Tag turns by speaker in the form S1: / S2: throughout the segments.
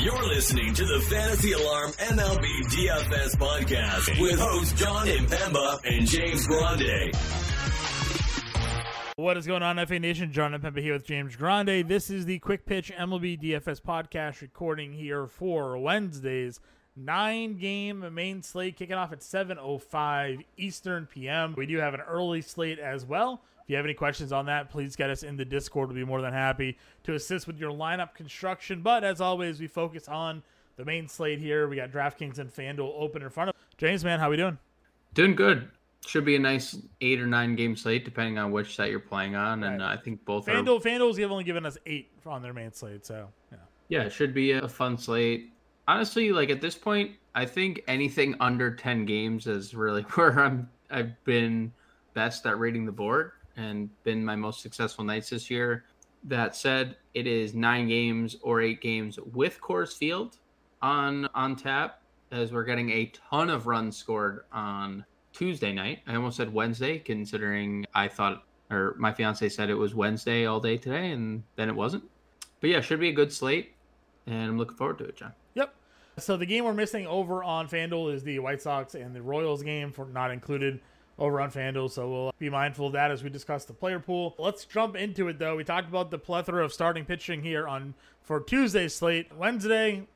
S1: You're listening to the Fantasy Alarm MLB DFS podcast with hosts Jon Impemba and James Grande.
S2: What is going on, FA Nation? Jon Impemba here with James Grande. This is the Quick Pitch MLB DFS podcast recording here for Wednesday's nine game main slate kicking off at 7.05 Eastern PM. We do have an early slate as well. If you have any questions on that, please get us in the Discord. We'll be more than happy to assist with your lineup construction. But as always, we focus on the main slate here. We got DraftKings and FanDuel open in front of James, man. How are we doing?
S3: Doing good. Should be a nice eight or nine game slate, depending on which site you're playing on. And uh, I think both
S2: FanDuel,
S3: are.
S2: FanDuel's only given us eight on their main slate, so yeah.
S3: Yeah, it should be a fun slate. Honestly, like at this point, I think anything under ten games is really where I'm. I've been best at rating the board and been my most successful nights this year. That said, it is nine games or eight games with Coors Field on on tap, as we're getting a ton of runs scored on Tuesday night. I almost said Wednesday, considering I thought or my fiance said it was Wednesday all day today, and then it wasn't. But yeah, should be a good slate, and I'm looking forward to it, John.
S2: Yep. So the game we're missing over on FanDuel is the White Sox and the Royals game for not included over on FanDuel. So we'll be mindful of that as we discuss the player pool. Let's jump into it though. We talked about the plethora of starting pitching here on for Tuesday's slate. Wednesday,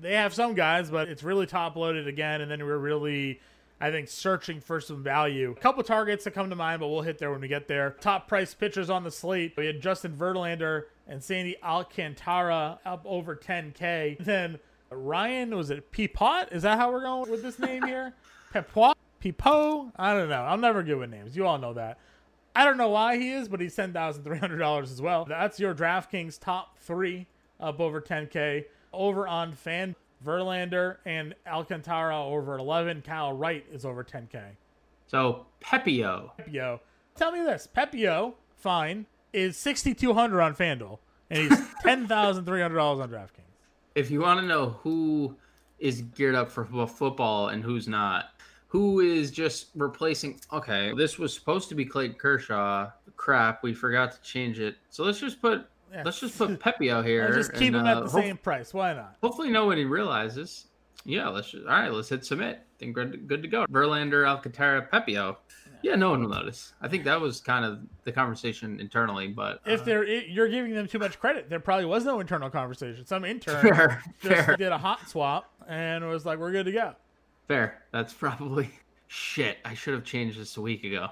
S2: they have some guys, but it's really top loaded again, and then we're really I think searching for some value. A couple targets that come to mind, but we'll hit there when we get there. Top price pitchers on the slate. We had Justin Verlander and Sandy Alcantara up over 10K. Then Ryan, was it Peapot? Is that how we're going with this name here? Pepoit? Pepo? I don't know. I'm never good with names. You all know that. I don't know why he is, but he's $10,300 as well. That's your DraftKings top three up over 10K. Over on Fan, Verlander and Alcantara over 11. Kyle Wright is over 10K.
S3: So Pepio,
S2: Pepio. Tell me this. Pepio, fine, is 6200 on FanDuel, and he's $10,300 on DraftKings.
S3: if you want to know who is geared up for football and who's not, who is just replacing? Okay, this was supposed to be Clayton Kershaw. Crap, we forgot to change it. So let's just put
S2: Yeah.
S3: let's just put Pepio here.
S2: Let's just keep
S3: and,
S2: him at
S3: uh,
S2: the
S3: hope-
S2: same price. Why not?
S3: Hopefully, nobody realizes. Yeah, let's just, all right. Let's hit submit. Think good, good to go. Verlander, Alcantara, Pepio. Yeah, no one will notice. I think that was kind of the conversation internally, but
S2: If
S3: uh,
S2: they're you're giving them too much credit, there probably was no internal conversation. Some intern
S3: fair,
S2: just
S3: fair,
S2: did a hot swap and was like, "We're good to go."
S3: Fair. That's probably shit. I should have changed this a week ago.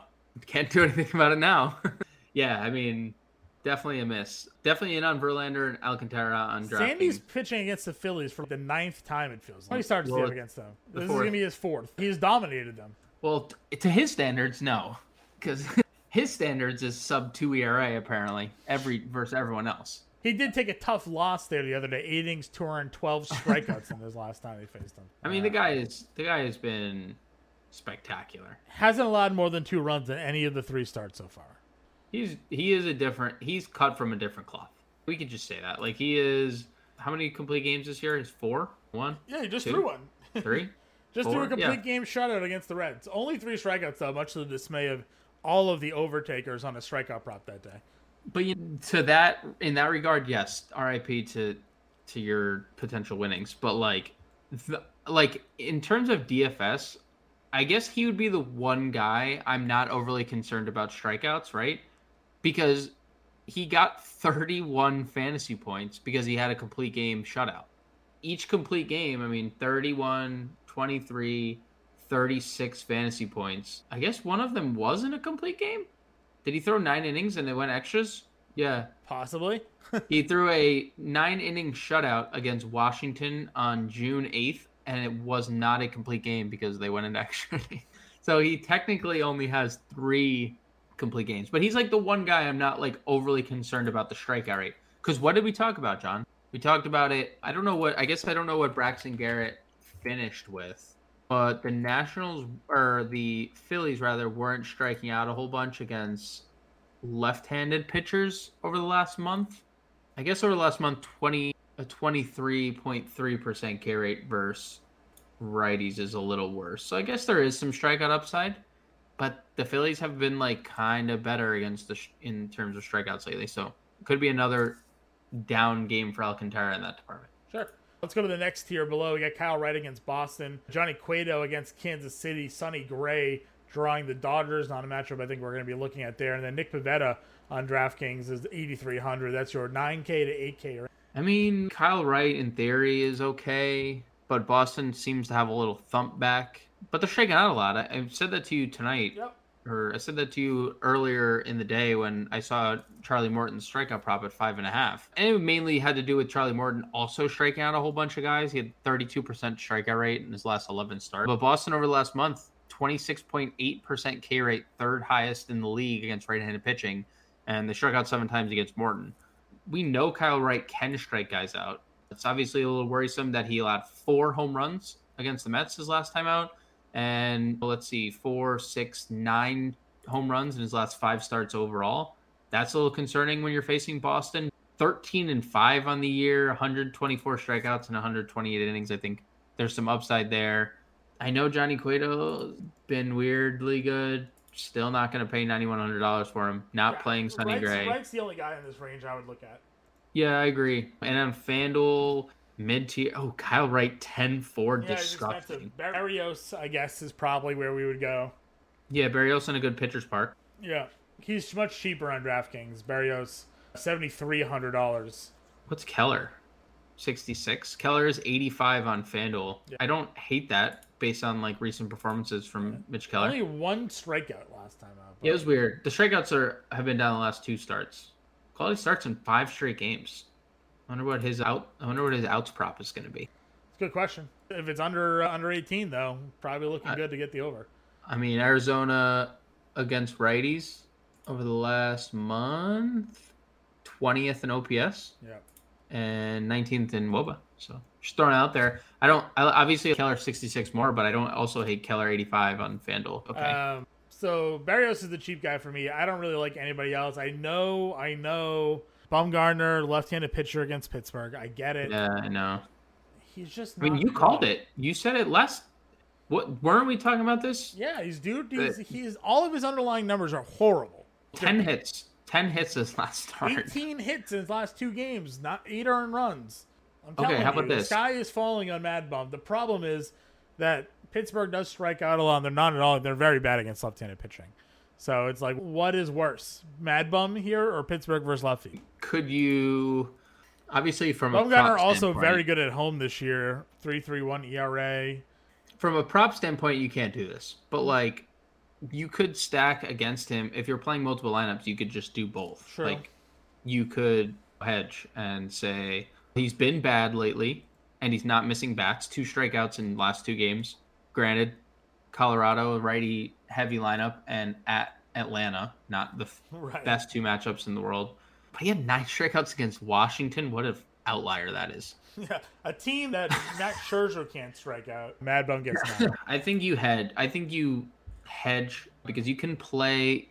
S3: Can't do anything about it now. yeah, I mean, definitely a miss. Definitely in on Verlander and Alcantara on DraftKings.
S2: Sandy's pitching against the Phillies for the ninth time. It feels like he started to
S3: Well,
S2: against them.
S3: the
S2: This is gonna be his fourth. He's dominated them.
S3: Well, t- to his standards, no, because his standards is sub two ERA apparently every versus everyone else.
S2: He did take a tough loss there the other day. Eight innings, two and twelve strikeouts in his last time he faced him.
S3: I mean, the guy is the guy has been spectacular.
S2: hasn't allowed more than two runs in any of the three starts so far.
S3: He's he is a different. He's cut from a different cloth. We could just say that. Like he is. How many complete games this year? Is four, one,
S2: Yeah, he just
S3: Two?
S2: threw one.
S3: three?
S2: Just threw a complete
S3: Yeah.
S2: game shutout against the Reds. Only three strikeouts though, much to the dismay of all of the overtakers on a strikeout prop that day.
S3: But you, to that in that regard, yes, RIP to to your potential winnings. But like, the, like in terms of DFS, I guess he would be the one guy I'm not overly concerned about strikeouts, right? Because he got 31 fantasy points because he had a complete game shutout. Each complete game, I mean, 31, 23, 36 fantasy points. I guess one of them wasn't a complete game. Did he throw nine innings and they went extras? Yeah.
S2: Possibly.
S3: He threw a nine inning shutout against Washington on June 8th, and it was not a complete game because they went into extra. so he technically only has three complete games. But he's like the one guy I'm not like overly concerned about the strikeout rate. Because what did we talk about, John? We talked about it. I don't know what, I guess I don't know what Braxton Garrett finished with. But the Nationals, or the Phillies rather, weren't striking out a whole bunch against left-handed pitchers over the last month. I guess over the last month, twenty a twenty three point three percent K rate versus righties is a little worse. So I guess there is some strikeout upside, but the Phillies have been like kind of better against the sh- in terms of strikeouts lately. So could be another down game for Alcantara in that department.
S2: Sure. Let's go to the next tier below. We got Kyle Wright against Boston, Johnny Cueto against Kansas City, Sonny Gray drawing the Dodgers, not a matchup I think we're going to be looking at there. And then Nick Pivetta on DraftKings is 8,300. That's your 9K to 8K.
S3: I mean, Kyle Wright in theory is okay, but Boston seems to have a little thump back. But they're shaking out a lot. I, I said that to you tonight.
S2: Yep.
S3: Or I said that to you earlier in the day when I saw Charlie Morton's strikeout prop at five and a half. And it mainly had to do with Charlie Morton also striking out a whole bunch of guys. He had 32% strikeout rate in his last 11 starts. But Boston over the last month, 26.8% K rate, third highest in the league against right handed pitching. And they struck out seven times against Morton. We know Kyle Wright can strike guys out. It's obviously a little worrisome that he allowed four home runs against the Mets his last time out and well, let's see, four, six, nine home runs in his last five starts overall. That's a little concerning when you're facing Boston. 13 and 5 on the year, 124 strikeouts and 128 innings. I think there's some upside there. I know Johnny Cueto's been weirdly good. Still not going to pay $9,100 for him. Not
S2: Yeah,
S3: playing Sonny Gray.
S2: Wright's the only guy in this range I would look at.
S3: Yeah, I agree. And on FanDuel, mid tier. Oh, Kyle Wright, 10 4.
S2: Yeah,
S3: disgusting.
S2: Berrios, I guess, is probably where we would go.
S3: Yeah, Berrios in a good pitcher's park.
S2: Yeah, he's much cheaper on DraftKings. Berrios, seventy three hundred dollars.
S3: What's Keller? 66. Keller is 85 on FanDuel. I don't hate that based on like recent performances from Mitch Keller.
S2: Only one strikeout last time out.
S3: Yeah, it was weird. The strikeouts are have been down the last two starts. Quality starts in five straight games. I wonder what his out. I wonder what his outs prop is going to be.
S2: It's a good question. If it's under uh, under eighteen though, probably looking
S3: Uh,
S2: good to get the over.
S3: I mean, Arizona against righties over the last month, 20th in OPS
S2: Yeah.
S3: and 19th in WOBA. So just throwing it out there. I don't. I, obviously Keller 66 more, but I don't also hate Keller 85 on FanDuel. Okay.
S2: Um, so Berrios is the cheap guy for me. I don't really like anybody else. I know, I know. Bumgarner, left-handed pitcher against Pittsburgh. I get it.
S3: yeah, I know.
S2: He's just.
S3: I mean, you
S2: good.
S3: called it. You said it last. What weren't we talking about this?
S2: Yeah, he's dude. He's, he's all of his underlying numbers are horrible.
S3: 10 hits. 10 hits his last start.
S2: 18 hits in his last two games, not eight earned runs. I'm
S3: Okay, how about
S2: you, the
S3: this?
S2: sky is falling on Mad Bum. The problem is that Pittsburgh does strike out a lot. And they're not at all. They're very bad against left-handed pitching. So it's like, what is worse, Mad Bum here or Pittsburgh versus lefty?
S3: Could you obviously from a
S2: Bumgarner
S3: prop
S2: also
S3: standpoint-
S2: very good at home this year. Three three one ERA.
S3: from a prop standpoint, you can't do this. But like, you could stack against him if you're playing multiple lineups. You could just do both. Like, you could hedge and say he's been bad lately, and he's not missing bats. Two strikeouts in last two games. Granted, Colorado righty heavy lineup, and at Atlanta, not the
S2: Right.
S3: best two matchups in the world. But he had nine strikeouts against Washington. What an outlier that is.
S2: Yeah, a team that Max Scherzer can't strike out. Mad Bum gets nine.
S3: I think you had. I think you hedge because you can play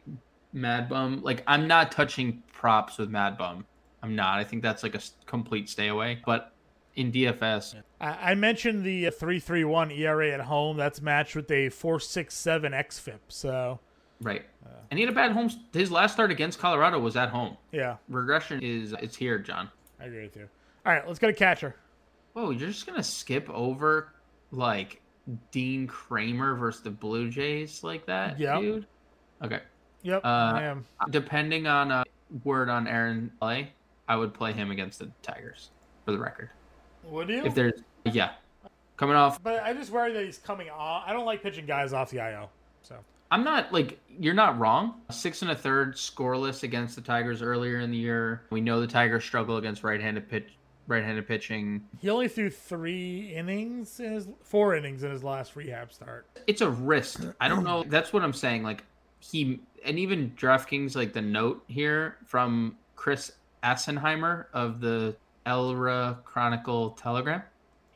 S3: Mad Bum. Like I'm not touching props with Mad Bum. I'm not. I think that's like a complete stay away. But in DFS,
S2: I mentioned the uh, 3.31 ERA at home. That's matched with a 4.67 xFIP. So
S3: right? And he had a bad home. His last start against Colorado was at home.
S2: yeah,
S3: Regression is it's here, John.
S2: I agree with you. All right, let's get a catcher.
S3: Whoa, you're just gonna skip over like Dean Kremer versus the Blue Jays like that,
S2: Yep.
S3: dude? Okay.
S2: Yep,
S3: Uh,
S2: I am.
S3: Depending on uh, word on Aaron play, I would play him against the Tigers for the record.
S2: Would you?
S3: If there's yeah, coming off,
S2: but I just worry that he's coming off. I don't like pitching guys off the IL. So
S3: I'm not like you're not wrong. Six and a third scoreless against the Tigers earlier in the year. We know the Tigers struggle against right-handed pitch, right-handed pitching.
S2: he only threw three innings in his four innings in his last rehab start.
S3: It's a wrist. I don't know. That's what I'm saying. Like he and even DraftKings, like the note here from Chris Assenheimer of the Elyria Chronicle Telegram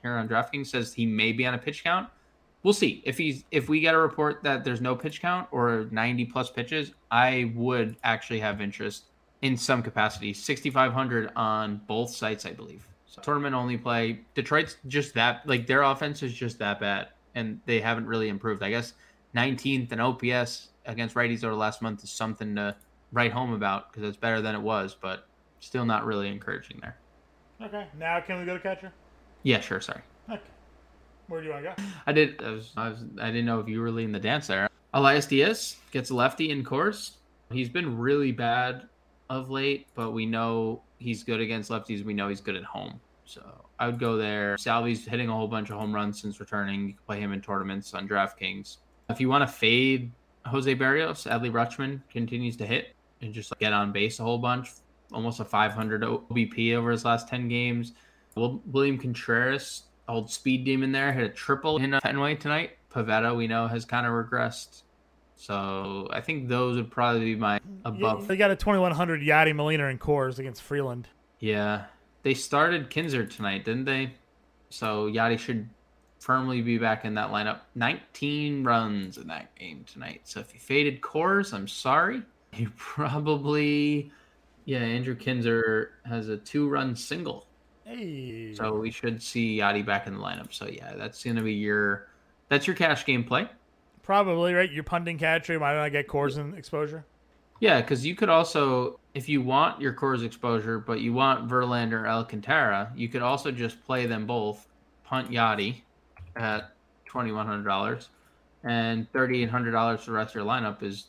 S3: here on DraftKings says he may be on a pitch count. We'll see if he's if we get a report that there's no pitch count or 90 plus pitches. I would actually have interest in some capacity. 6,500 on both sites, I believe. So tournament only play. Detroit's just that like their offense is just that bad, and they haven't really improved. I guess 19th in OPS against righties over last month is something to write home about because it's better than it was, but still not really encouraging there.
S2: Okay, now can we go to catcher?
S3: Yeah, sure. Sorry.
S2: Okay. Where do you want to go?
S3: I did. I was, I was. I didn't know if you were leading the dance there. Elias Diaz gets a lefty in Coors. He's been really bad of late, but we know he's good against lefties. We know he's good at home. So I would go there. Salvy's hitting a whole bunch of home runs since returning. You can play him in tournaments on DraftKings. If you want to fade Jose Berrios, Adley Rutschman continues to hit and just like, get on base a whole bunch. Almost a 500 OBP over his last 10 games. William Contreras, old speed demon there, hit a triple in uh, Fenway tonight. Pivetta, we know, has kind of regressed. So I think those would probably be my above.
S2: They got a 2100 Yadi Molina in Coors against Freeland.
S3: Yeah, they started Knizner tonight, didn't they? So Yadi should firmly be back in that lineup. 19 runs in that game tonight. So if you faded Coors, I'm sorry. You probably, yeah, Andrew Knizner has a two-run single.
S2: Hey.
S3: So we should see Yadi back in the lineup. So yeah, that's gonna be your, that's your cash game play.
S2: Probably right. You're punting catcher. Why don't I get Coors and exposure?
S3: Yeah, because you could also, if you want your Coors exposure, but you want Verlander, or Alcantara, you could also just play them both, punt Yadi at twenty one hundred dollars, and thirty eight hundred dollars for the rest of your lineup is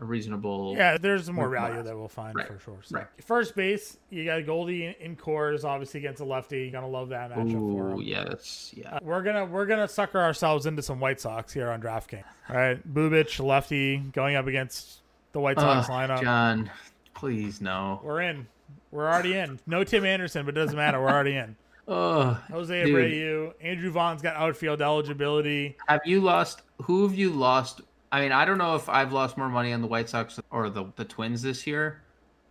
S3: a reasonable.
S2: Yeah, there's more value that we'll find
S3: Right,
S2: for sure. So,
S3: right.
S2: First base, you got Goldie in, Coors, obviously against a lefty. You're gonna love that matchup for
S3: Ooh,
S2: him.
S3: yes, yeah.
S2: Uh, we're gonna we're gonna sucker ourselves into some White Sox here on DraftKings. All right, Bubic lefty going up against the White Sox
S3: Ugh,
S2: lineup.
S3: John, please no.
S2: We're in. We're already in. No Tim Anderson, but it doesn't matter. We're already in.
S3: Oh,
S2: Jose
S3: Dude.
S2: Abreu, Andrew Vaughn's got outfield eligibility.
S3: have you lost? Who have you lost? I mean, I don't know if I've lost more money on the White Sox or the the Twins this year.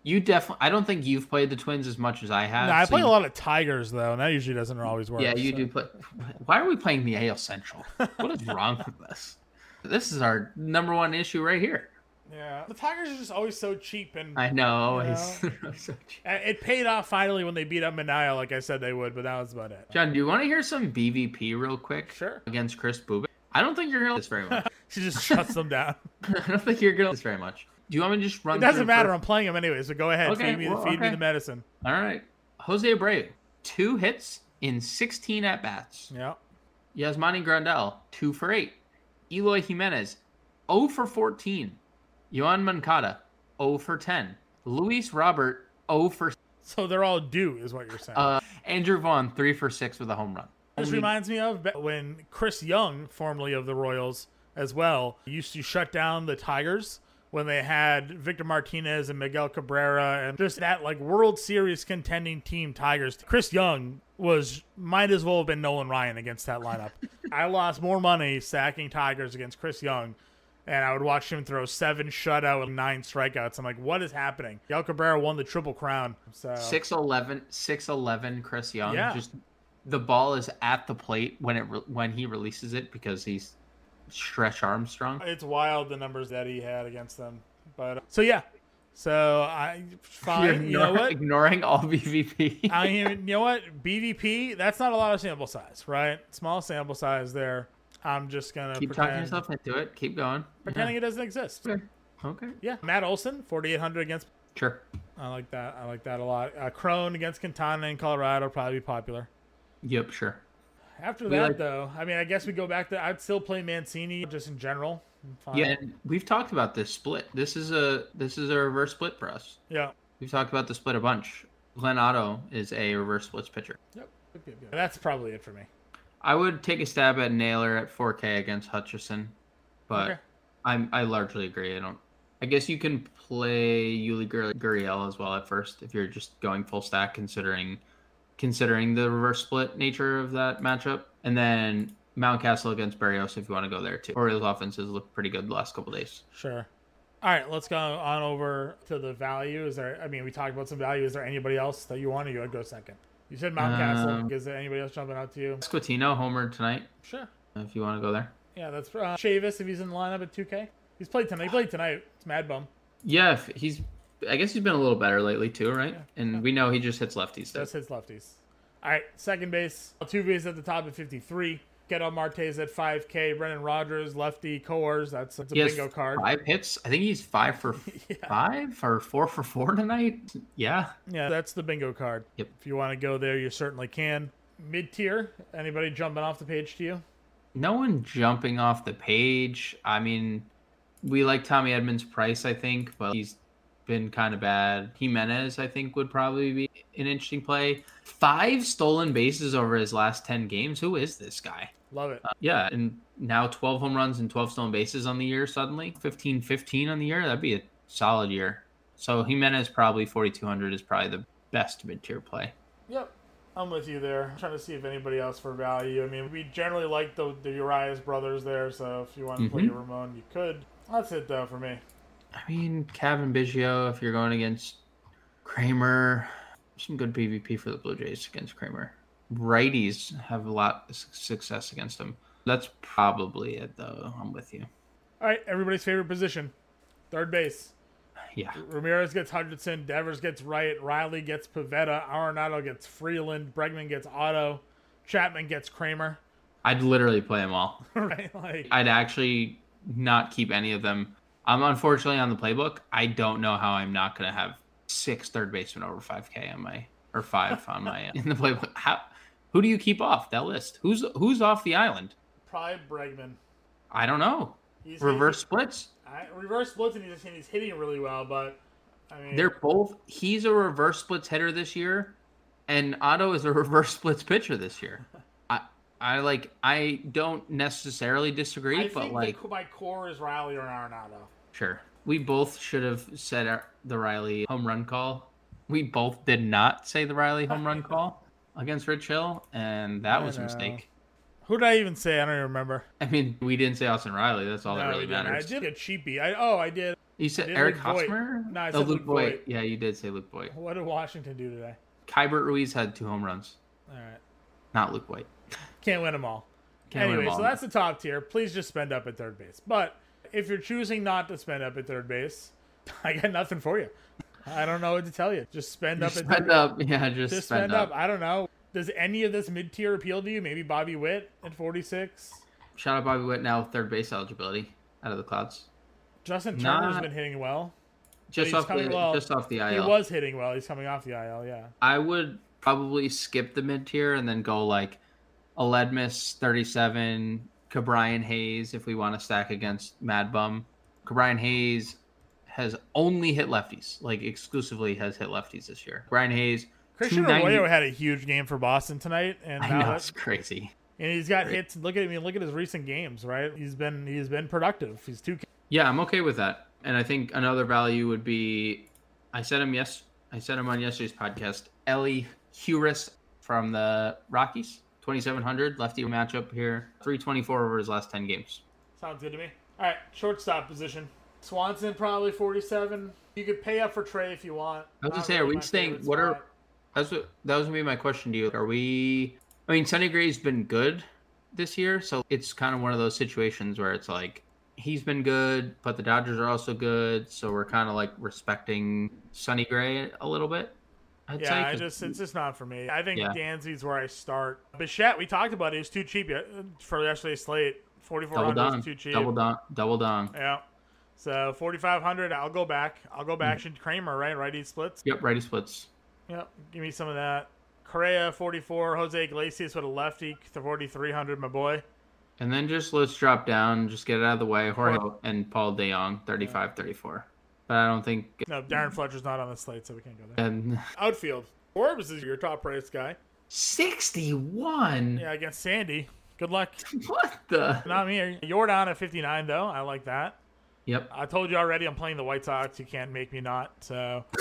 S3: You definitely. I don't think you've played the Twins as much as I have.
S2: No, I
S3: so
S2: play
S3: you-
S2: a lot of Tigers though, and that usually doesn't always work.
S3: Yeah, you
S2: so.
S3: do play. Why are we playing the AL Central? What is wrong with this? This is our number one issue right here.
S2: Yeah, the Tigers are just always so cheap, and
S3: I know.
S2: Yeah.
S3: it's- so cheap.
S2: It paid off finally when they beat up Manaea, like I said they would, but that was about it.
S3: John, do you want to hear some BVP real quick?
S2: Sure.
S3: Against Kris Bubic. I don't think you're gonna like this very much.
S2: She just shuts them down.
S3: I don't think you're gonna like this very much. Do you want me to just run?
S2: It doesn't matter.
S3: first-
S2: I'm playing them anyway, so go ahead.
S3: Okay,
S2: feed me,
S3: well,
S2: feed me the medicine.
S3: All right. Jose Abreu, two hits in 16 at bats.
S2: Yeah.
S3: Yasmani Grandal, two for eight. Eloy Jimenez, 0 for 14. Yoan Moncada, 0 for 10. Luis Robert, 0 for
S2: So they're all due, is what you're saying.
S3: uh, Andrew Vaughn, 3 for 6 with a home run.
S2: This reminds me of when Chris Young, formerly of the Royals as well, used to shut down the Tigers when they had Victor Martinez and Miguel Cabrera and just that like World Series contending team Tigers. Chris Young was might as well have been Nolan Ryan against that lineup. I lost more money sacking Tigers against Chris Young. And I would watch him throw seven shutout and nine strikeouts. I'm like, what is happening? Miguel Cabrera won the triple crown. So
S3: 6'11", 6'11", Chris Young.
S2: Yeah.
S3: Just the ball is at the plate when it re- when he releases it because he's Stretch Armstrong.
S2: It's wild the numbers that he had against them. But so yeah, so I fine. You know what?
S3: Ignoring all BVP.
S2: I mean, you know what? BVP. That's not a lot of sample size, right? Small sample size there. I'm just gonna
S3: Keep talking yourself into it. Keep going.
S2: pretending it doesn't exist.
S3: Okay. Okay.
S2: Yeah, Matt Olson, 4,800 against.
S3: Sure.
S2: I like that. I like that a lot. Uh, Crone against Quintana in Colorado probably be popular.
S3: Yep. Sure.
S2: After
S3: We
S2: that,
S3: like-
S2: though, I mean, I guess we go back to. I'd still play Mancini just in general.
S3: Yeah, and we've talked about this split. This is a this is a reverse split for us.
S2: Yeah.
S3: We've talked about the split a bunch. Glenn Otto is a reverse splits pitcher.
S2: Yep. That's probably it for me.
S3: I would take a stab at Naylor at 4K against Hutchison, but
S2: Okay.
S3: I'm I largely agree. I don't. I guess you can play Yuli Gur- Gurriel as well at first if you're just going full stack, considering considering the reverse split nature of that matchup, and then Mountcastle against Berrios if you want to go there too. Orioles offenses look pretty good the last couple days.
S2: Sure. All right, let's go on over to the value. Is there? I mean, we talked about some value. Is there anybody else that you want to go? Go second. You said Mountcastle.
S3: Um,
S2: Is there anybody else jumping out to you?
S3: Squatino homered tonight
S2: Sure.
S3: if you want to go there.
S2: Yeah, that's uh, Chavis if he's in the lineup at 2K. He's played tonight. He played tonight. It's Mad Bum.
S3: Yeah, if he's. I guess he's been a little better lately too, right? And we know he just hits lefties.
S2: That's his lefties. All right, second base. Altuve is at the top at 53. Ketel Marte's at 5K. Brendan Rodgers, lefty. Coors. That's, that's a bingo card.
S3: five hits. I think he's five for
S2: Yeah.
S3: five or four for four tonight. Yeah.
S2: Yeah, that's the bingo card.
S3: Yep.
S2: If you want to go there, you certainly can. Mid tier. Anybody jumping off the page to you?
S3: No one jumping off the page. I mean, we like Tommy Edmonds' price, I think, but he's been kind of bad. Jimenez, I think, would probably be an interesting play. Five stolen bases over his last 10 games. Who is this guy?
S2: Love it.
S3: Uh, yeah, and now 12 home runs and 12 stolen bases on the year suddenly. 15 15 on the year. That'd be a solid year. So Jimenez probably 4,200 is probably the best mid tier play.
S2: Yep. I'm with you there. I'm trying to see if anybody else for value. I mean, we generally like the, the Urias brothers there, so if you want to play
S3: Mhm.
S2: your Ramon, you could. That's it, though, for me.
S3: I mean, Cavan Biggio, if you're going against Kremer, some good PvP for the Blue Jays against Kremer. Righties have a lot of success against him. That's probably it, though. I'm with you.
S2: All right, everybody's favorite position third base.
S3: Yeah.
S2: Ramirez gets Hutchison, Devers gets Wright, Riley gets Pivetta, Arenado gets Freeland, Bregman gets Otto, Chapman gets Kremer.
S3: I'd literally play them all.
S2: right? Like,
S3: I'd actually not keep any of them. I'm unfortunately on the playbook. I don't know how I'm not going to have six third basemen over 5K on my or five on my in the playbook. How? Who do you keep off that list? Who's who's off the island?
S2: probably Bregman.
S3: I don't know.
S2: He's
S3: Reverse splits.
S2: I, reverse splits, and he's, and he's hitting really well, but I mean,
S3: They're both. He's a reverse splits hitter this year, and Otto is a reverse splits pitcher this year. I I like. I don't necessarily disagree,
S2: I
S3: but
S2: think
S3: like,
S2: the, my core is Riley or Arenado.
S3: Sure. We both should have said our, the Riley home run call. We both did not say the Riley home run call against Rich Hill, and that
S2: I
S3: was a mistake.
S2: Who did I even say? I don't even remember.
S3: I mean, we didn't say Austin Riley. That's all that
S2: No,
S3: really matters.
S2: I did get cheapy. I oh, I did.
S3: You said
S2: did
S3: Eric
S2: Luke.
S3: Hosmer?
S2: No, I
S3: oh,
S2: said
S3: Luke
S2: Luke
S3: Voit.
S2: Voit.
S3: Yeah, you did say Luke Voit.
S2: What did Washington do today?
S3: Keibert Ruiz had two home runs,
S2: All right,
S3: not Luke Voit.
S2: can't win them all.
S3: Can't win
S2: anyway,
S3: them all.
S2: so that's the top tier. Please just spend up at third base. But if you're choosing not to spend up at third base, I got nothing for you. I don't know what to tell you. Just spend up
S3: Just
S2: at third
S3: spend up. Yeah, just,
S2: Just
S3: spend,
S2: spend
S3: up.
S2: up. I don't know. Does any of this mid tier appeal to you? Maybe Bobby Witt at 46.
S3: Shout out Bobby Witt now with third base eligibility out of the clouds.
S2: Justin Turner's
S3: Not-
S2: been hitting well.
S3: Just off the
S2: well.
S3: just off the IL.
S2: He was hitting well. He's coming off the IL. Yeah.
S3: I would probably skip the mid tier and then go like Aledmus 37, Ke'Bryan Hayes if we want to stack against Mad Bum. Ke'Bryan Hayes has only hit lefties, like exclusively has hit lefties this year. Brian Hayes,
S2: Christian Arroyo had a huge game for Boston tonight, and
S3: I know
S2: uh,
S3: it's crazy.
S2: and he's got hits. Look at I mean, look at his recent games. Right, he's been he's been productive. He's two.
S3: Yeah, I'm okay with that. And I think another value would be I said him yes I said him on yesterday's podcast. Ellie Heuris from the Rockies. 2700 lefty matchup here. 324 over his last 10 games.
S2: Sounds good to me. All right, shortstop position. Swanson probably 47. You could pay up for Trea if you want.
S3: I was gonna say, are we staying- what are-. That's what that was gonna be my question to you. Are we I mean Sonny Gray's been good this year, so it's kind of one of those situations where it's like he's been good, but the Dodgers are also good, so we're kind of like respecting Sonny Gray a little bit. I'd
S2: Yeah, I just it's just not for me. I think
S3: Yeah.
S2: Dansby's where I start. Bichette, we talked about it. It's too cheap uh, for yesterday's slate. Forty four hundred is too cheap.
S3: double dong, double dong.
S2: Yeah. So forty five hundred. I'll go back. I'll go
S3: Mm.
S2: back. Should Kremer right? Righty splits.
S3: Yep, righty splits.
S2: Yep. Give me some of that. Correa forty four. Jose Iglesias with a lefty. Forty three hundred. My boy.
S3: And then just let's drop down, just get it out of the way. Jorge and Paul DeJong, 35 34. But I don't think.
S2: No, Darren Fletcher's not on the slate, so we can't go there.
S3: And
S2: Outfield. Forbes is your top price guy.
S3: 61?
S2: Yeah, against Sandy. Good luck.
S3: What the?
S2: Not me. You're down at 59, though. I like that.
S3: Yep.
S2: I told you already I'm playing the White Sox. You can't make me not. So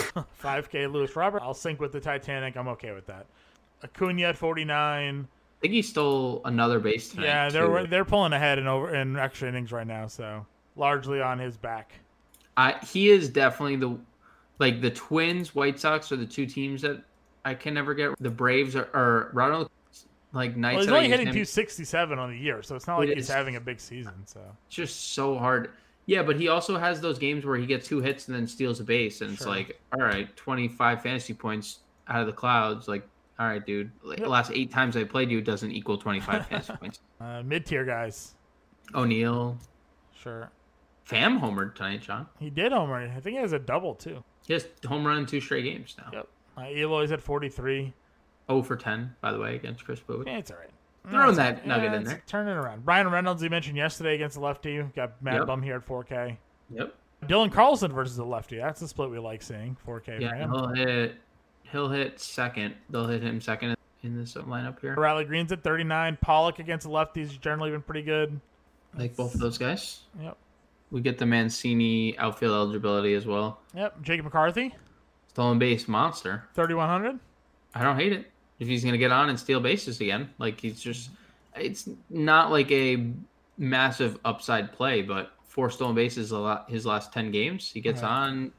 S2: 5K Luis Robert. I'll sink with the Titanic. I'm okay with that. Acuna at 49.
S3: I think he stole another base tonight.
S2: Yeah, they're they're pulling ahead in over in extra innings right now. So largely on his back.
S3: I, he is definitely the. Like the Twins, White Sox are the two teams that I can never get. The Braves are, are Ronald, like nights
S2: Well, he's only hitting
S3: him-
S2: 267 on the year, so it's not like
S3: It
S2: he's
S3: is.
S2: having a big season. So
S3: It's just so hard. Yeah, but he also has those games where he gets two hits and then steals a base, and it's like, all right, twenty five fantasy points out of the clouds. Like, all right, dude. Like,
S2: Yep.
S3: The last eight times I played you doesn't equal twenty five fantasy points.
S2: uh, mid tier guys,
S3: O'Neill.
S2: sure.
S3: Pham homered tonight, John.
S2: He did homer. I think he has a double too.
S3: He has home run in two straight games now.
S2: Yep. Uh, Eloy's at 43.
S3: 0 for 10, by the way, against Kris Bubic.
S2: Yeah, it's all right.
S3: Throwing
S2: It's-
S3: that nugget in there.
S2: Turn it around. Brian Reynolds, you mentioned yesterday against the lefty. Got Matt
S3: Yep.
S2: Bum here at 4K.
S3: Yep.
S2: Dylan Carlson versus the lefty. That's a split we like seeing. 4K
S3: Yeah, he'll hit. He'll hit second. They'll hit him second in this lineup here.
S2: Riley Greene's at 39. Pollock against the lefties generally been pretty good.
S3: Like both of those guys.
S2: Yep.
S3: We get the Mancini outfield eligibility as well.
S2: Yep. Jacob McCarthy,
S3: Stolen base monster.
S2: 3,100.
S3: I don't hate it. If he's gonna get on and steal bases again, like he's just, it's not like a massive upside play, but four stolen bases a lot. His last ten games, he gets
S2: Right.
S3: on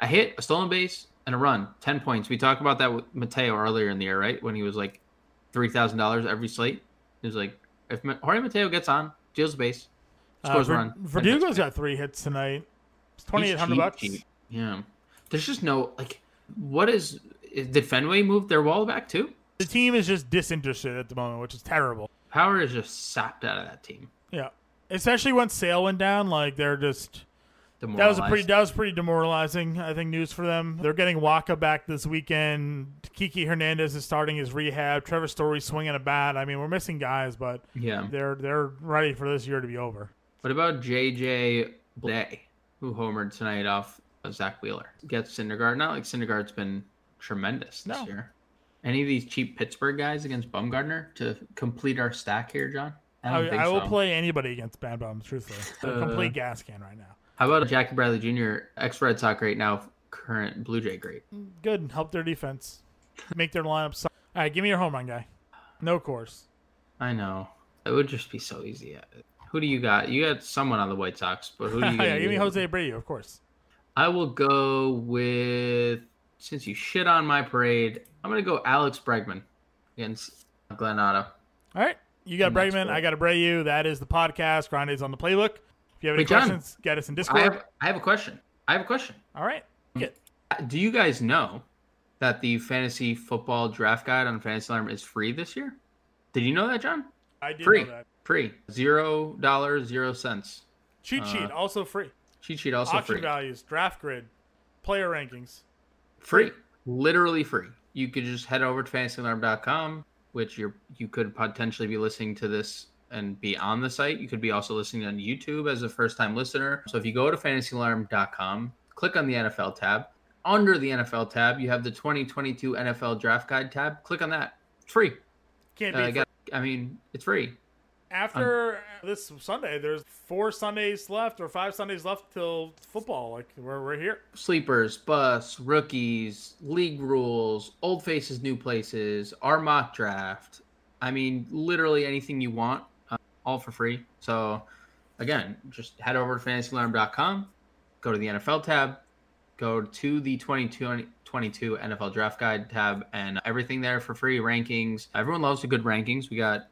S3: a hit, a stolen base, and a run. Ten points. We talked about that with Mateo earlier in the year, right? When he was like three thousand dollars every slate. He was like, if Jorge Mateo gets on, steals a base, scores
S2: uh, Ver-
S3: run.
S2: Verdugo's got three hits tonight. It's 2,800 bucks.
S3: cheap. Yeah. There's just no like. What is? is- Did Fenway move their wall back too?
S2: The team is just disinterested at the moment, which is terrible.
S3: Power is just sapped out of that team.
S2: Yeah. Especially when Sale went down, like they're just that was a pretty that was pretty demoralizing. I think news for them. They're getting Waka back this weekend. Kiki Hernandez is starting his rehab. Trevor Story swinging a bat. I mean, we're missing guys, but
S3: Yeah.
S2: they're they're ready for this year to be over.
S3: What about JJ Blay, who homered tonight off of Zach Wheeler? Gets Syndergaard. Not like Syndergaard's been tremendous this
S2: No.
S3: year. Any of these cheap Pittsburgh guys against Bumgarner to complete our stack here, John? I
S2: I,
S3: don't think
S2: I will
S3: so.
S2: play anybody against Bad Bums, truthfully. They're a
S3: Uh,
S2: complete gas can right now.
S3: How about Jackie Bradley Jr., ex Red Sox great, now current Blue Jay great?
S2: Good. Help their defense. Make their lineup. So- All right, give me your home run guy. No Coors.
S3: I know. It would just be so easy. Who do you got? You got someone on the White Sox, but who do you got?
S2: yeah, give me Jose Abreu, of course.
S3: I will go with since you shit on my parade, I'm gonna go Alex Bregman against Glenn Otto.
S2: All right. You got
S3: And
S2: Bregman.
S3: cool.
S2: I got Abreu. That is the podcast. Grande's on the playbook. If you have any
S3: Wait, John.
S2: questions, get us in
S3: I
S2: Discord.
S3: have I have a question. I have a question.
S2: All right. Get. Mm.
S3: Do you guys know that the fantasy football draft guide on Fantasy Alarm is free this year? Did you know that, John?
S2: I did
S3: Free.
S2: know that.
S3: Free. Zero dollars, zero cents.
S2: Cheat sheet,
S3: Uh,
S2: also free.
S3: Cheat sheet also
S2: Auction
S3: free.
S2: values, draft grid, player rankings.
S3: free literally free you could just head over to fantasyalarm.com which you're you could potentially be listening to this and be on the site you could be also listening on youtube as a first time listener so if you go to fantasyalarm.com click on the nfl tab under the nfl tab you have the 2022 nfl draft guide tab click on that it's free
S2: Can't
S3: uh,
S2: be
S3: I mean it's free
S2: after this Sunday. There's four Sundays left or five Sundays left till football. Like we're we're here.
S3: sleepers, busts, rookies, league rules, old faces, new places, our mock draft. I mean, literally anything you want, uh, all for free. So, again, just head over to fantasyalarm.com, go to the NFL tab, go to the 2022 NFL Draft Guide tab, and everything there for free. Rankings. Everyone loves the good rankings. We got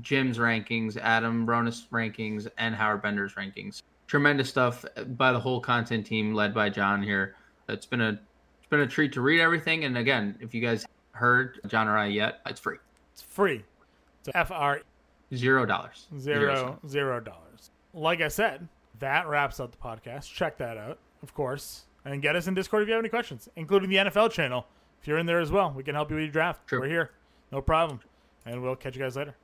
S3: Jim's rankings, Adam Ronis rankings, and Howard Bender's rankings tremendous stuff by the whole content team led by John here. It's been a it's been a treat to read everything. And again, if you guys heard John or I yet, it's free.
S2: It's free. So F R
S3: Zero dollars.
S2: zero zero dollars. Like I said, that wraps up the podcast. Check that out, of course, and get us in Discord if you have any questions, including the NFL channel. If you're in there as well, we can help you with your draft. We're here, no problem, and we'll catch you guys later.